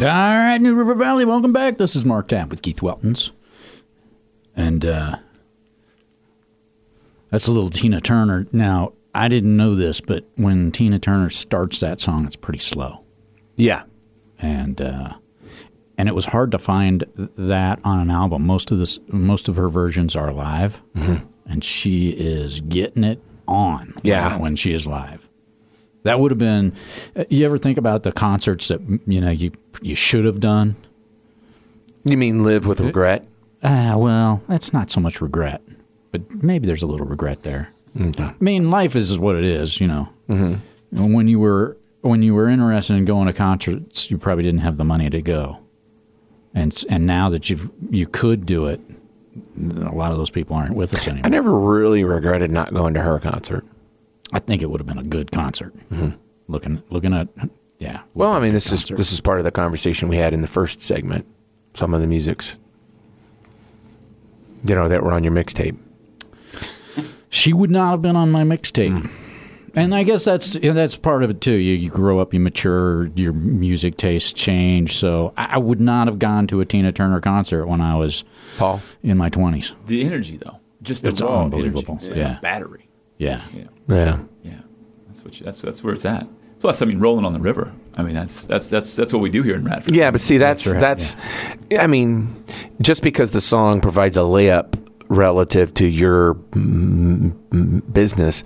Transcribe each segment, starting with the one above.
All right, New River Valley, welcome back. This is Mark Tapp with Keith Weltons. And uh, that's a little Tina Turner. Now, I didn't know this, but when Tina Turner starts that song, it's pretty slow. Yeah. And uh, and it was hard to find that on an album. Most of this, most of her versions are live, and she is getting it on. Yeah. when she is live. That would have been. uh, You ever think about the concerts that you know you you should have done? You mean live with regret? Ah, well, that's not so much regret, but maybe there's a little regret there. I mean, life is what it is, you know. Mm-hmm. When you were when you were interested in going to concerts, you probably didn't have the money to go, and and now that you you could do it, a lot of those people aren't with us anymore. I never really regretted not going to her concert. I think it would have been a good concert. Mm-hmm. Looking looking at yeah. Well, I mean, this is this is part of the conversation we had in the first segment. Some of the musics, you know, that were on your mixtape. she would not have been on my mixtape. Mm. And I guess that's yeah, that's part of it too. You, you grow up, you mature, your music tastes change. So I, I would not have gone to a Tina Turner concert when I was Paul, in my twenties. The energy, though, just the It's raw unbelievable. energy. It's Yeah. like a battery. Yeah, Yeah, yeah, yeah. That's what. You, that's that's where it's at. Plus, I mean, rolling on the river. I mean, that's that's that's that's what we do here in Radford. yeah. But see, that's That's that's. right, I mean, just because the song provides a layup relative to your mm, business,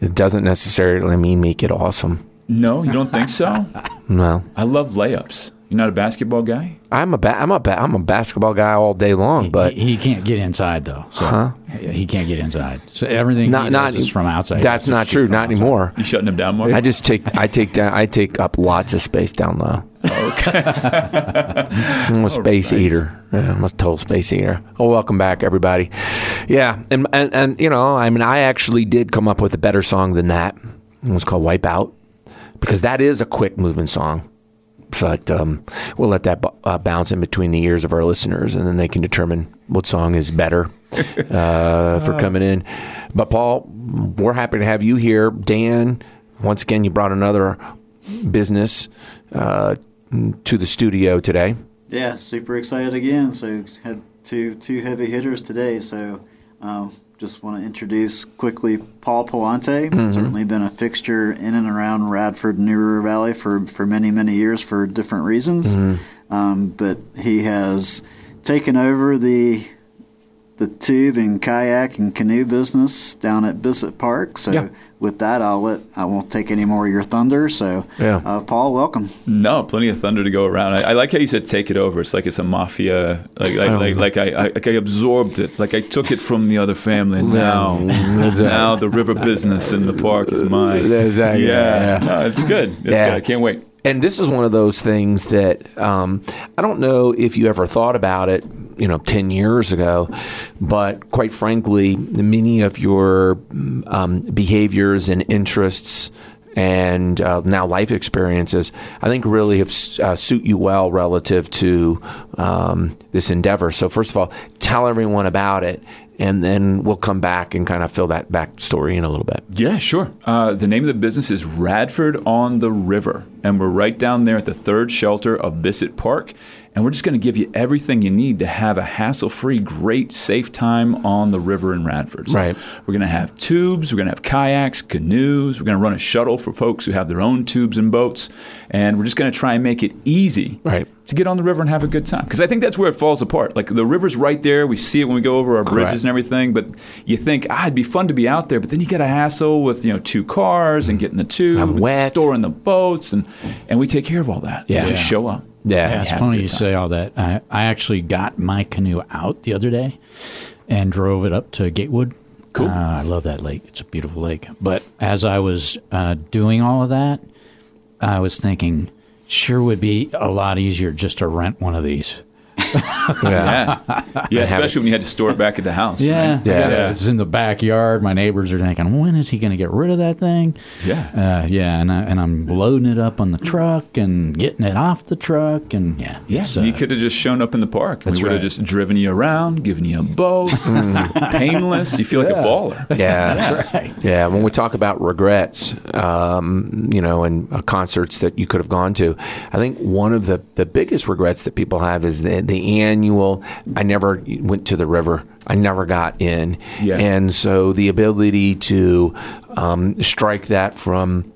it doesn't necessarily mean make it awesome. No, you don't think so? No, I love layups. You're not a basketball guy? I'm a ba- I'm a ba- I'm a basketball guy all day long, but he, he can't get inside though. So he can't get inside. So everything not he not does is from outside. That's not true. Not outside. anymore. You shutting him down more? I just take I take down I take up lots of space down low. Okay. I'm a space eater. Yeah, I'm a total space eater. Oh, welcome back, everybody. Yeah, and, and and you know, I mean, I actually did come up with a better song than that. It was called "Wipe Out" because that is a quick moving song. But um, we'll let that bu- uh, bounce in between the ears of our listeners, and then they can determine what song is better uh, for coming in. But Paul, we're happy to have you here. Dan, once again, you brought another business uh, to the studio today. Yeah, super excited again. So had two two heavy hitters today. So um, just want to introduce quickly Paul Pallante. Certainly been a fixture in and around Radford, New River Valley for for many many years for different reasons. Um, but he has taken over the the tube and kayak and canoe business down at Bissett Park. So Yeah. with that, I'll let I won't take any more of your thunder. So Yeah. uh, Paul, welcome. No, plenty of thunder to go around. I, I like how you said "take it over." It's like it's a mafia. Like like like, like I, I like I absorbed it. Like I took it from the other family. And now that's right. now the river business in the park is mine. That's right, Yeah, yeah. No, it's good. It's Yeah. good. I can't wait. And this is one of those things that um, I don't know if you ever thought about it, you know, 10 years ago, but quite frankly, many of your um, behaviors and interests and uh, now life experiences, I think really have uh, suit you well relative to um, this endeavor. So, first of all, tell everyone about it, and then we'll come back and kind of fill that backstory in a little bit. Yeah, sure. Uh, the name of the business is Radford on the River, and we're right down there at the third shelter of Bissett Park. And we're just going to give you everything you need to have a hassle-free, great, safe time on the river in Radford. So Right. We're going to have tubes. We're going to have kayaks, canoes. We're going to run a shuttle for folks who have their own tubes and boats, and we're just going to try and make it easy Right. to get on the river and have a good time. Because I think that's where it falls apart. Like the river's right there. We see it when we go over our bridges Correct. and everything. But you think, ah, it'd be fun to be out there. But then you get a hassle with you know two cars and getting the tube, I'm and wet. storing the boats, and and we take care of all that. Yeah. We just show up. Yeah. Yeah, it's funny you say all that. I, I actually got my canoe out the other day and drove it up to Gatewood. Cool. Uh, I love that lake. It's a beautiful lake. But as I was uh, doing all of that, I was thinking, sure would be a lot easier just to rent one of these Yeah. Yeah, yeah, especially when you had to store it back at the house. Yeah, right? Yeah. yeah. It's in the backyard. My neighbors are thinking, when is he going to get rid of that thing? Yeah. uh, yeah. And I, and I'm loading it up on the truck and getting it off the truck, and yeah, Yeah, So, you could have just shown up in the park. That's we would have right. just driven you around, given you a boat, painless. You feel like a baller. Yeah. That's right. Yeah, when we talk about regrets, um, you know, and uh, concerts that you could have gone to, I think one of the, the biggest regrets that people have is the, the annual, I never went to the river. I never got in. Yeah. And so the ability to um, strike that from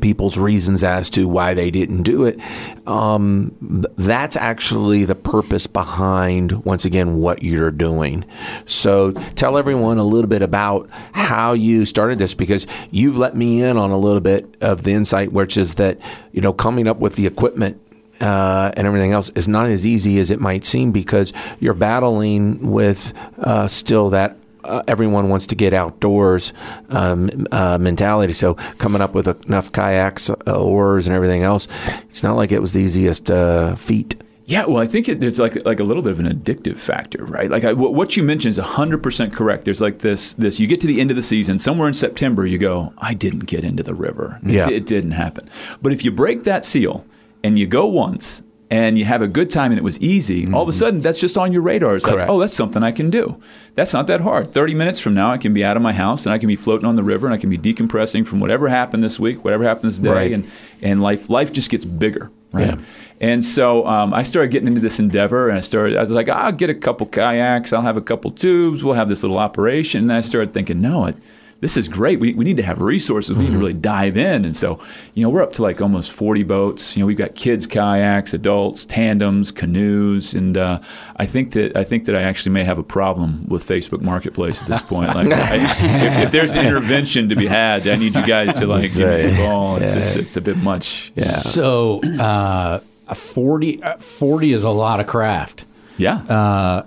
people's reasons as to why they didn't do it. Um, that's actually the purpose behind, once again, what you're doing. So tell everyone a little bit about how you started this because you've let me in on a little bit of the insight, which is that, you know, coming up with the equipment uh, and everything else is not as easy as it might seem because you're battling with uh, still that uh, everyone wants to get outdoors um, uh, mentality. So coming up with enough kayaks, uh, oars, and everything else, it's not like it was the easiest uh, feat. Yeah, well, I think it, there's like like a little bit of an addictive factor, right? Like I, what what you mentioned is 100% correct. There's like this this you get to the end of the season, somewhere in September, you go, I didn't get into the river. It, Yeah. it didn't happen. But if you break that seal and you go once and you have a good time and it was easy, all of a sudden that's just on your radar. It's like, Mm-hmm. Oh, that's something I can do. That's not that hard. 30 minutes from now, I can be out of my house and I can be floating on the river and I can be decompressing from whatever happened this week, whatever happened this day, Right. and and life life just gets bigger, right? Yeah. And so um, I started getting into this endeavor, and I started. I was like, I'll get a couple kayaks, I'll have a couple tubes, we'll have this little operation. And I started thinking, no, it, this is great. We, we need to have resources. We need to really dive in. And so, you know, we're up to like almost 40 boats. You know, we've got kids kayaks, adults, tandems, canoes, and uh, I think that I think that I actually may have a problem with Facebook Marketplace at this point. Like, I, if, if there's an intervention to be had, I need you guys to like give me a call. It's, it's, it's a bit much. Yeah. So uh, 40, uh, 40 is a lot of craft. Yeah.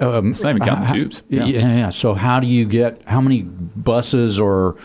Um, it's not even counting How- tubes. Yeah. yeah. So how do you get how many buses or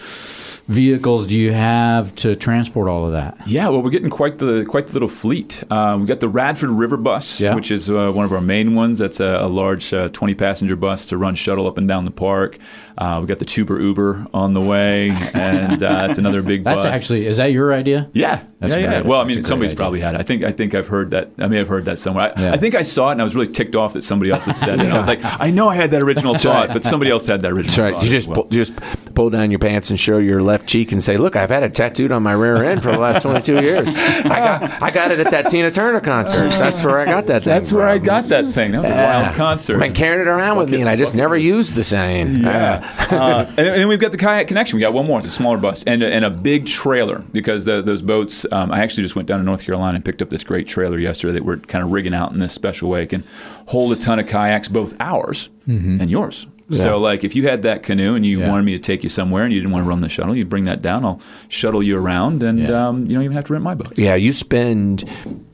vehicles do you have to transport all of that? Yeah, well, we're getting quite the quite the little fleet. Uh, we got the Radford River Bus, Yeah. which is uh, one of our main ones. That's a, a large uh, twenty passenger bus to run shuttle up and down the park. Uh, we got the Tuber Uber on the way, and uh, that's another big That's bus. actually is that your idea? Yeah, That's yeah, yeah. Well, I mean, somebody's idea. probably had. it. I think I think I've heard that. I may have heard that somewhere. I, Yeah. I think I saw it, and I was really ticked off that somebody else had said it. And I was like, I know I had that original thought, but somebody else had that original. That's right. thought You just well. you just pull down your pants and show your left cheek and say, "Look, I've had it tattooed on my rear end for the last 22 years. I got I got it at that Tina Turner concert. That's where I got that thing. That's where I got that thing. That was a wild concert. I've been carrying it around with me, and I just never used the saying. Yeah. uh, and, and then we've got the kayak connection. We got one more. It's a smaller bus and, a- and a big trailer because the, those boats. Um, I actually just went down to North Carolina and picked up this great trailer yesterday that we're kind of rigging out in this special way. It can hold a ton of kayaks, both ours and yours. So, like, if you had that canoe and you Yeah. wanted me to take you somewhere and you didn't want to run the shuttle, you bring that down. I'll shuttle you around, and Yeah. um, you don't even have to rent my boat. Yeah, you spend,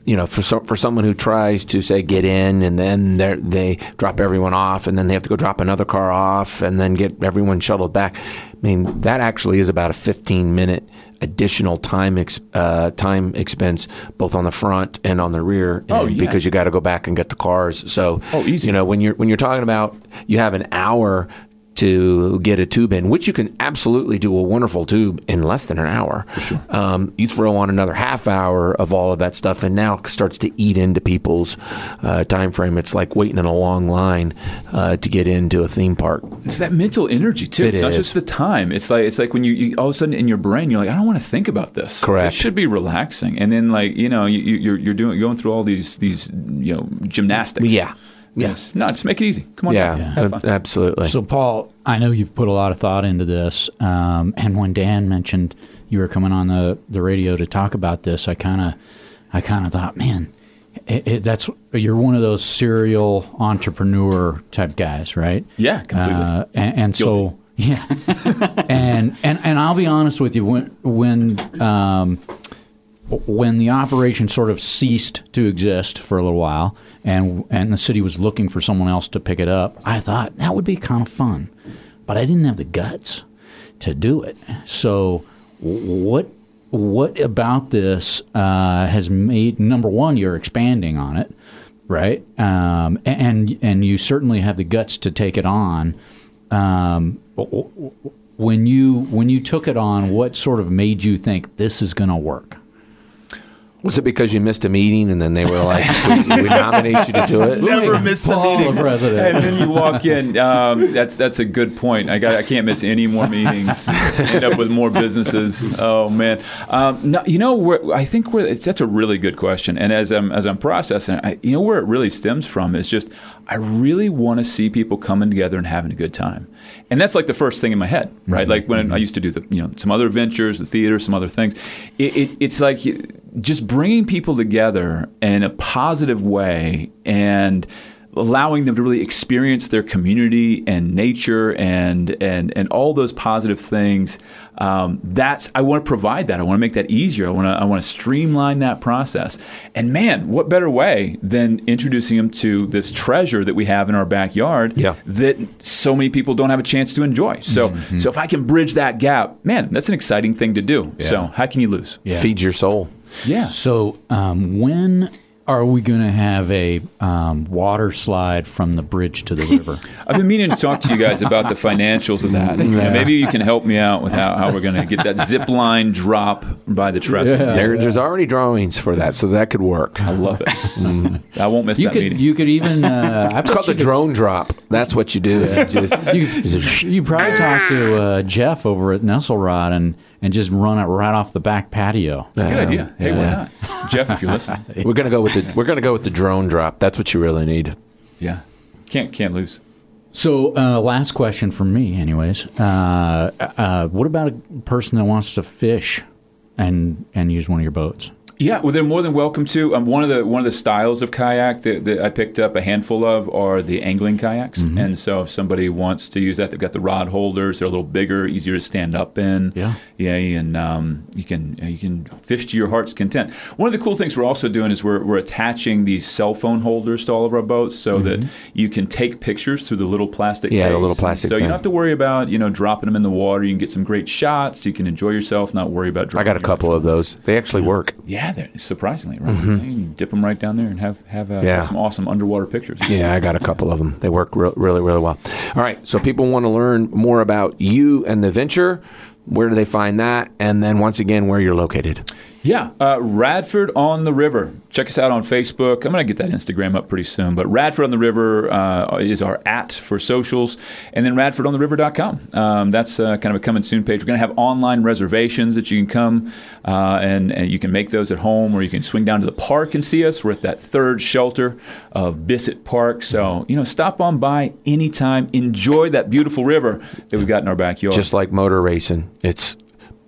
you know, for some, for someone who tries to say get in and then they they drop everyone off and then they have to go drop another car off and then get everyone shuttled back. I mean, that actually is about a 15 minute additional time ex, uh, time expense both on the front and on the rear Oh, yeah. because you got to go back and get the cars. So, Oh, easy. you know, when you're when you're talking about you have an hour to get a tube in, which you can absolutely do a wonderful tube in less than an hour. Sure. Um, you throw on another half hour of all of that stuff, and now it starts to eat into people's uh, time frame. It's like waiting in a long line uh, to get into a theme park. It's that mental energy too. It it's not just the time. It's like it's like when you, you all of a sudden in your brain you're like, I don't want to think about this. Correct. It should be relaxing. And then like you know you, you- you're you're doing going through all these these you know gymnastics. Yeah. Yeah. Yes. No, just make it easy. Come on. Yeah, down. Have fun. ab- absolutely. So, Paul, I know you've put a lot of thought into this, um, and when Dan mentioned you were coming on the, the radio to talk about this, I kind of, I kind of thought, man, it, it, that's you're one of those serial entrepreneur type guys, right? Yeah, completely. Uh, and, and so, yeah, and and and I'll be honest with you, when when um, when the operation sort of ceased to exist for a little while, and and the city was looking for someone else to pick it up, I thought that would be kind of fun, but I didn't have the guts to do it. So, what what about this uh, has made number one? You're expanding on it, right? Um, and and you certainly have the guts to take it on. Um, when you when you took it on, what sort of made you think this is going to work? Was it because you missed a meeting and then they were like, we, we nominate you to do it? Never miss the meeting. president. And then you walk in. Um, that's that's a good point. I got I can't miss any more meetings. End up with more businesses. Oh man. Um, no, you know where I think where it's, that's a really good question. And as I'm as I'm processing, I, you know where it really stems from is just I really want to see people coming together and having a good time. And that's like the first thing in my head, right? Like when I used to do the, you know, some other ventures, the theater, some other things. It, it, it's like just bringing people together in a positive way and allowing them to really experience their community and nature and and and all those positive things. Um, that's I want to provide that. I want to make that easier. I want to I want to streamline that process. And man, what better way than introducing them to this treasure that we have in our backyard Yeah. that so many people don't have a chance to enjoy. So so if I can bridge that gap, man, that's an exciting thing to do. So how can you lose? Yeah. Feed your soul. Yeah. So, um, when are we going to have a um, water slide from the bridge to the river? I've been meaning to talk to you guys about the financials of that. You know, maybe you can help me out with how, how we're going to get that zip line drop by the trestle. There, there's already drawings for that, so that could work. I love it. I won't miss you that could meeting. you could even uh, I It's called the drone drop. That's what you do. You just- you, you probably talk to uh, Jeff over at Nesselrod and and just run it right off the back patio. It's a good idea. Hey, why not? Jeff, if you listen. we're gonna go with the we're gonna go with the drone drop. That's what you really need. Yeah. Can't can't lose. So, uh, last question from me, anyways. Uh, uh, what about a person that wants to fish and and use one of your boats? Yeah, well, they're more than welcome to. Um, one of the one of the styles of kayak that, that I picked up a handful of are the angling kayaks, and so if somebody wants to use that, they've got the rod holders. They're a little bigger, easier to stand up in. Yeah. yeah, and um, you can you can fish to your heart's content. One of the cool things we're also doing is we're, we're attaching these cell phone holders to all of our boats, so that you can take pictures through the little plastic. Yeah, the little plastic So you don't have to worry about you know dropping them in the water. You can get some great shots. You can enjoy yourself, not worry about. Dropping. I got a couple of those. They actually work. yeah, they're surprisingly right. You can dip them right down there and have have, uh, Mm-hmm. Yeah. some awesome underwater pictures. Yeah, I got a couple of them. They work re- really, really well. All right, so people want to learn more about you and the venture. Where do they find that? And then once again, where you're located. Yeah, uh, Radford on the River. Check us out on Facebook. I'm going to get that Instagram up pretty soon. But Radford on the River uh, is our at for socials. And then radfordontheriver.com. Um, that's uh, kind of a coming soon page. We're going to have online reservations that you can come uh, and, and you can make those at home or you can swing down to the park and see us. We're at that third shelter of Bissett Park. So, you know, stop on by anytime. Enjoy that beautiful river that we've got in our backyard. Just like motor racing, it's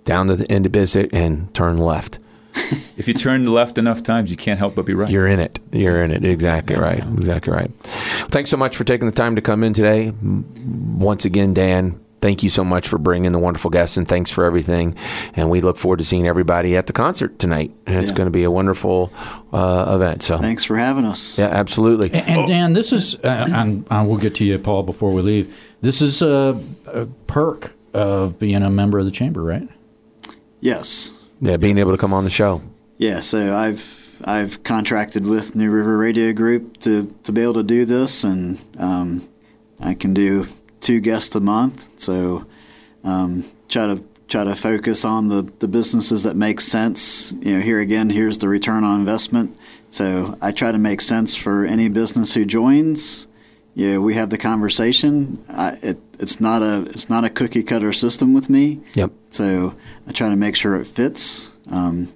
down to the end of Bissett and turn left. if you turn left enough times, you can't help but be right. You're in it. You're in it. Exactly right. Exactly right. Thanks so much for taking the time to come in today. Once again, Dan, thank you so much for bringing the wonderful guests and thanks for everything. And we look forward to seeing everybody at the concert tonight. And it's Yeah. going to be a wonderful uh, event. So, Thanks for having us. yeah, absolutely. And, and Dan, this is, uh, and I will get to you, Paul, before we leave. This is a, a perk of being a member of the chamber, right? Yes. Yeah, being able to come on the show. Yeah, so I've I've contracted with New River Radio Group to, to be able to do this, and um, I can do two guests a month. So um, try to try to focus on the, the businesses that make sense. You know, here again, here's the return on investment. So I try to make sense for any business who joins. Yeah, we have the conversation. I, it, it's not a it's not a cookie cutter system with me. Yep. So I try to make sure it fits. Um,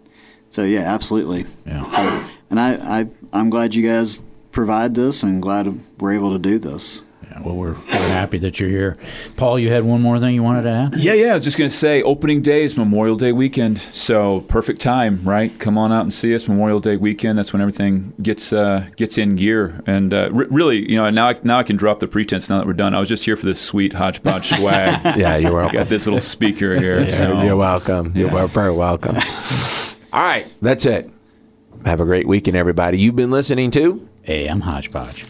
so yeah, absolutely. Yeah. So, and I, I I'm glad you guys provide this, and glad we're able to do this. Yeah, well, we're, we're happy that you're here. Paul, you had one more thing you wanted to add? Yeah, yeah. I was just going to say opening day is Memorial Day weekend. So perfect time, right? Come on out and see us Memorial Day weekend. That's when everything gets uh, gets in gear. And uh, re- really, you know, now I, now I can drop the pretense now that we're done. I was just here for this sweet hodgepodge swag. Yeah, you're welcome. Got this little speaker here. Yeah, so- you're welcome. You're very welcome. All right, that's it. Have a great weekend, everybody. You've been listening to Hey, I'm Hodgepodge.